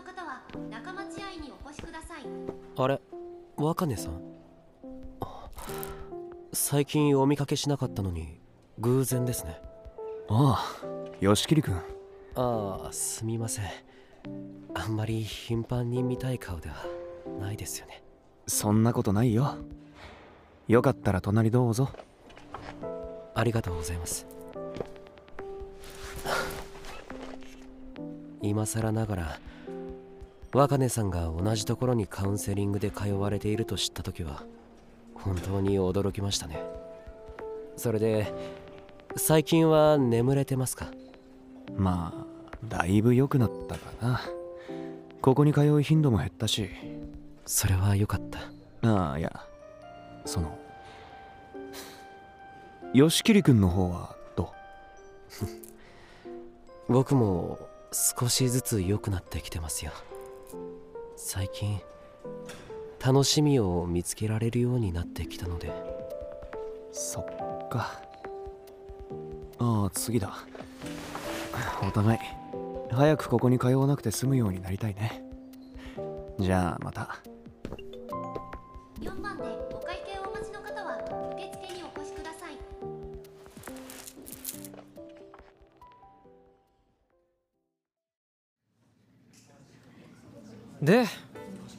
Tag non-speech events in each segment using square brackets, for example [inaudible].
の方は中町愛にお越しください。あれ若根さん？最近お見かけしなかったのに偶然ですね。ああ吉桐君。ああすみません。あんまり頻繁に見たい顔ではないですよね。そんなことないよ。よかったら隣どうぞ。ありがとうございます。今更ながら若根さんが同じところにカウンセリングで通われていると知った時は本当に驚きましたね。それで最近は眠れてますか？まあだいぶ良くなったかな。ここに通う頻度も減ったし。それは良かった。ああいやその吉桐君の方はどう？[laughs] 僕も少しずつ良くなってきてますよ最近楽しみを見つけられるようになってきたので。そっか。ああ次だ。お互い早くここに通わなくて済むようになりたいね。じゃあまた。で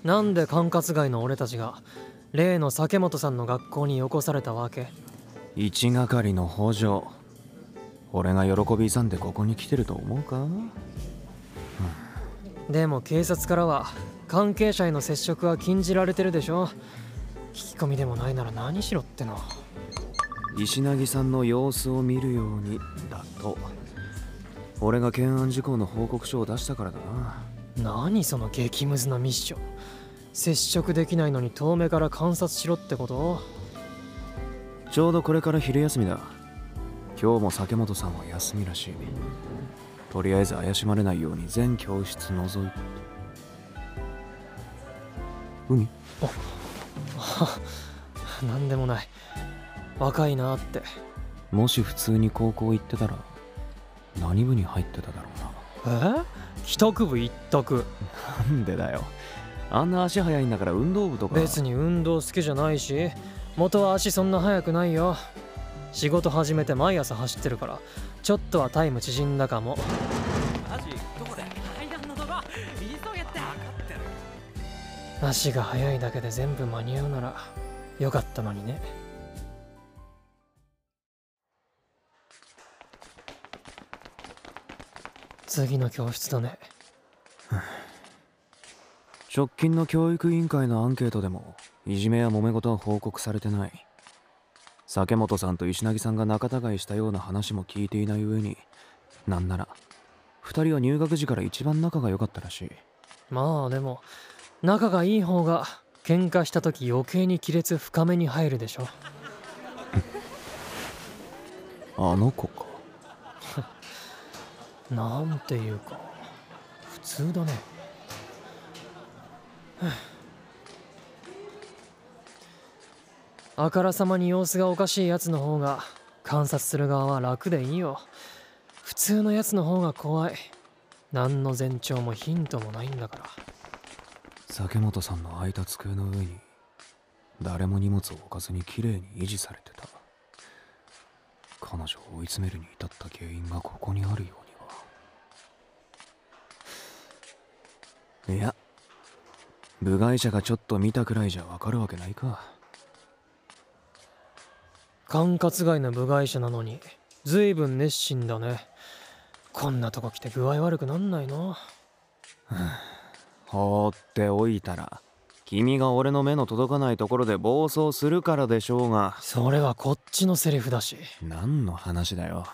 なんで管轄外の俺たちが例の酒本さんの学校によこされたわけ？一係の補助俺が喜び勇んでここに来てると思うか、うん、でも警察からは関係者への接触は禁じられてるでしょ。聞き込みでもないなら何しろっての石凪さんの様子を見るようにだと。俺が懸案事項の報告書を出したからだな何その激ムズなミッション。接触できないのに遠目から観察しろってこと？ちょうどこれから昼休みだ。今日も酒本さんは休みらしいとりあえず怪しまれないように全教室覗いて。海あ [laughs] 何でもない。若いなって。もし普通に高校行ってたら何部に入ってただろうなえ？帰宅部一択。なんでだよ。あんな足速いんだから運動部とか。別に運動好きじゃないし元は足そんな速くないよ。仕事始めて毎朝走ってるからちょっとはタイム縮んだかも。マジ？どこで階段のとこ急げって分かってる。足が速いだけで全部間に合うならよかったのにね次の教室だね。[laughs] 直近の教育委員会のアンケートでもいじめや揉め事は報告されてない。酒本さんと石凪さんが仲違いしたような話も聞いていない上になんなら2人は入学時から一番仲が良かったらしい。まあでも仲がいい方が喧嘩した時余計に亀裂深めに入るでしょ。[laughs] あの子かなんていうか普通だね。[sighs] あからさまに様子がおかしいやつの方が観察する側は楽でいいよ。普通のやつの方が怖い。何の前兆もヒントもないんだから。酒本さんの空いた机の上に誰も荷物を置かずに綺麗に維持されてた。彼女を追い詰めるに至った原因がここにあるようにはいや部外者がちょっと見たくらいじゃわかるわけないか。管轄外の部外者なのに随分熱心だね。こんなとこ来て具合悪くなんないの放っておいたら君が俺の目の届かないところで暴走するからでしょうが。それはこっちのセリフだし。何の話だよ。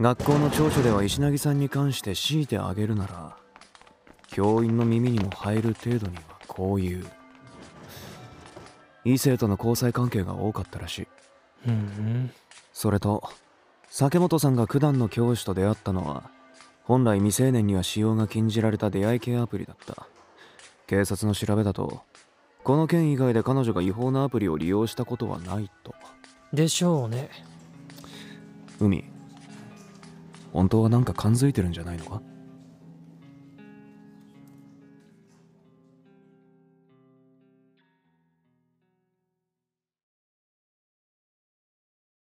学校の長所では石凪さんに関して強いてあげるなら教員の耳にも入る程度にはこういう異性との交際関係が多かったらしい。うん、うん、それと、酒本さんが九段の教師と出会ったのは、本来未成年には使用が禁じられた出会い系アプリだった。警察の調べだと、この件以外で彼女が違法なアプリを利用したことはないと。でしょうね。海、本当はなんか感づいてるんじゃないのか？